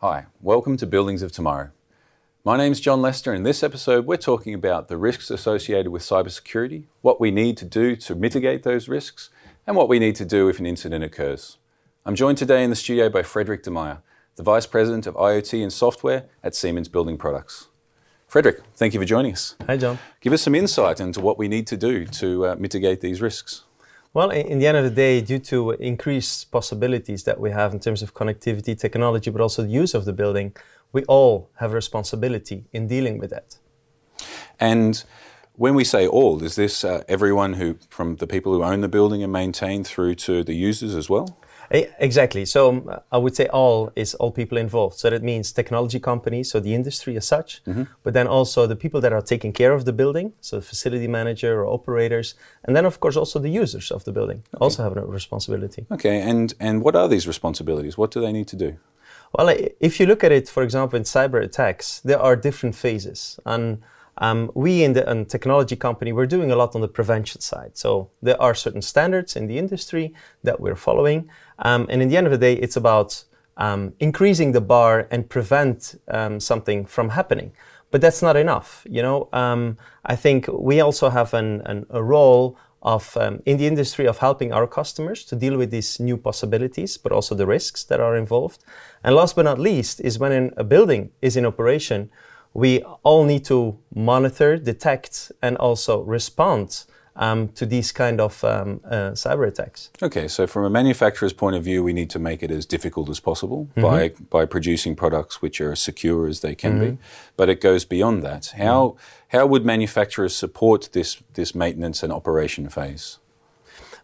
Hi, welcome to Buildings of Tomorrow. My name is John Lester. And in this episode, we're talking about the risks associated with cybersecurity, what we need to do to mitigate those risks, and what we need to do if an incident occurs. I'm joined today in the studio by Frederik De Meyer, the Vice President of IoT and Software at Siemens Building Products. Frederik, thank you for joining us. Hi, John. Give us some insight into what we need to do to uh, mitigate these risks. Well, in the end of the day, due to increased possibilities that we have in terms of connectivity, technology, but also the use of the building, we all have a responsibility in dealing with that. And when we say all, is this uh, everyone who, from the people who own the building and maintain through to the users as well? Exactly. So um, I would say all is all people involved. So that means technology companies, so the industry as such, mm-hmm. but then also the people that are taking care of the building, so the facility manager or operators, and then of course also the users of the building okay. also have a responsibility. Okay. And and what are these responsibilities? What do they need to do? Well, if you look at it, for example, in cyber attacks, there are different phases. And um, we in the in technology company, we're doing a lot on the prevention side. So there are certain standards in the industry that we're following. Um, and in the end of the day, it's about um, increasing the bar and prevent um, something from happening. But that's not enough. You know, um, I think we also have an, an, a role of um, in the industry of helping our customers to deal with these new possibilities, but also the risks that are involved. And last but not least is when a building is in operation, we all need to monitor, detect, and also respond um, to these kind of um, uh, cyber attacks. Okay, so from a manufacturer's point of view, we need to make it as difficult as possible mm-hmm. by by producing products which are as secure as they can mm-hmm. be. But it goes beyond that. How mm-hmm. how would manufacturers support this this maintenance and operation phase?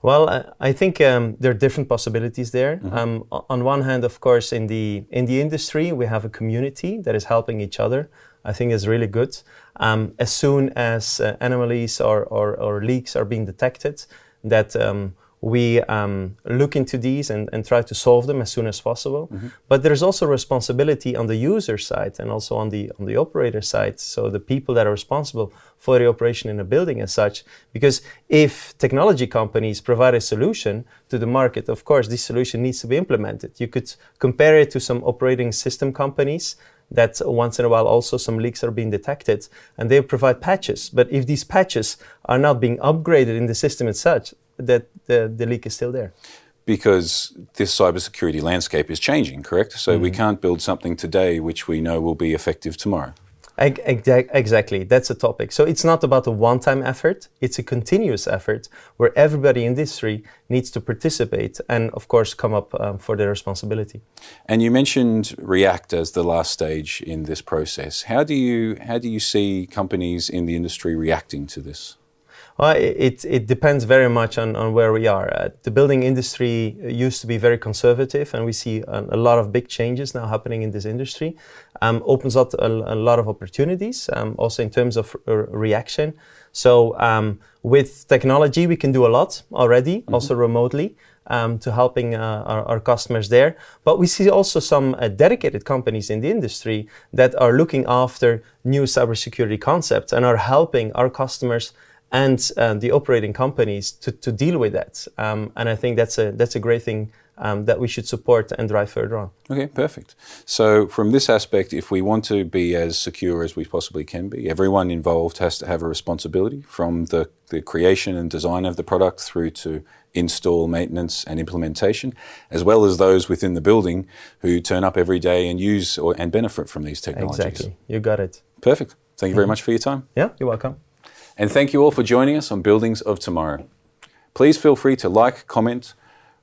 Well, I think um, there are different possibilities there. Mm-hmm. Um, on one hand, of course, in the in the industry, we have a community that is helping each other. I think is really good. Um, as soon as uh, anomalies or, or, or, leaks are being detected, that um, we um, look into these and, and, try to solve them as soon as possible. Mm-hmm. But there's also responsibility on the user side and also on the on the operator side. So the people that are responsible for the operation in a building as such. Because if technology companies provide a solution to the market, of course, this solution needs to be implemented. You could compare it to some operating system companies that once in a while also some leaks are being detected and they provide patches. But if these patches are not being upgraded in the system as such, that the, the leak is still there. Because this cybersecurity landscape is changing, correct? So mm-hmm. we can't build something today which we know will be effective tomorrow. Exactly, that's a topic. So it's not about a one-time effort; it's a continuous effort where everybody in the industry needs to participate and, of course, come up um, for their responsibility. And you mentioned React as the last stage in this process. How do you how do you see companies in the industry reacting to this? Well, it, it depends very much on, on where we are. Uh, the building industry used to be very conservative, and we see a, a lot of big changes now happening in this industry. Um, opens up a, a, lot of opportunities, um, also in terms of reaction. So, um, with technology, we can do a lot already, mm-hmm. also remotely. Um, to helping uh, our, our, customers there. But we see also some uh, dedicated companies in the industry that are looking after new cybersecurity concepts and are helping our customers and uh, the operating companies to, to deal with that. Um, and I think that's a that's a great thing um, that we should support and drive further on. Okay, perfect. So from this aspect, if we want to be as secure as we possibly can be, everyone involved has to have a responsibility from the, the creation and design of the product through to install, maintenance, and implementation, as well as those within the building who turn up every day and use or, and benefit from these technologies. Exactly, you got it. Perfect. Thank you very much for your time. Yeah, you're welcome. And thank you all for joining us on Buildings of Tomorrow. Please feel free to like, comment,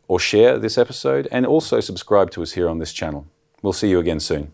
or share this episode, and also subscribe to us here on this channel. We'll see you again soon.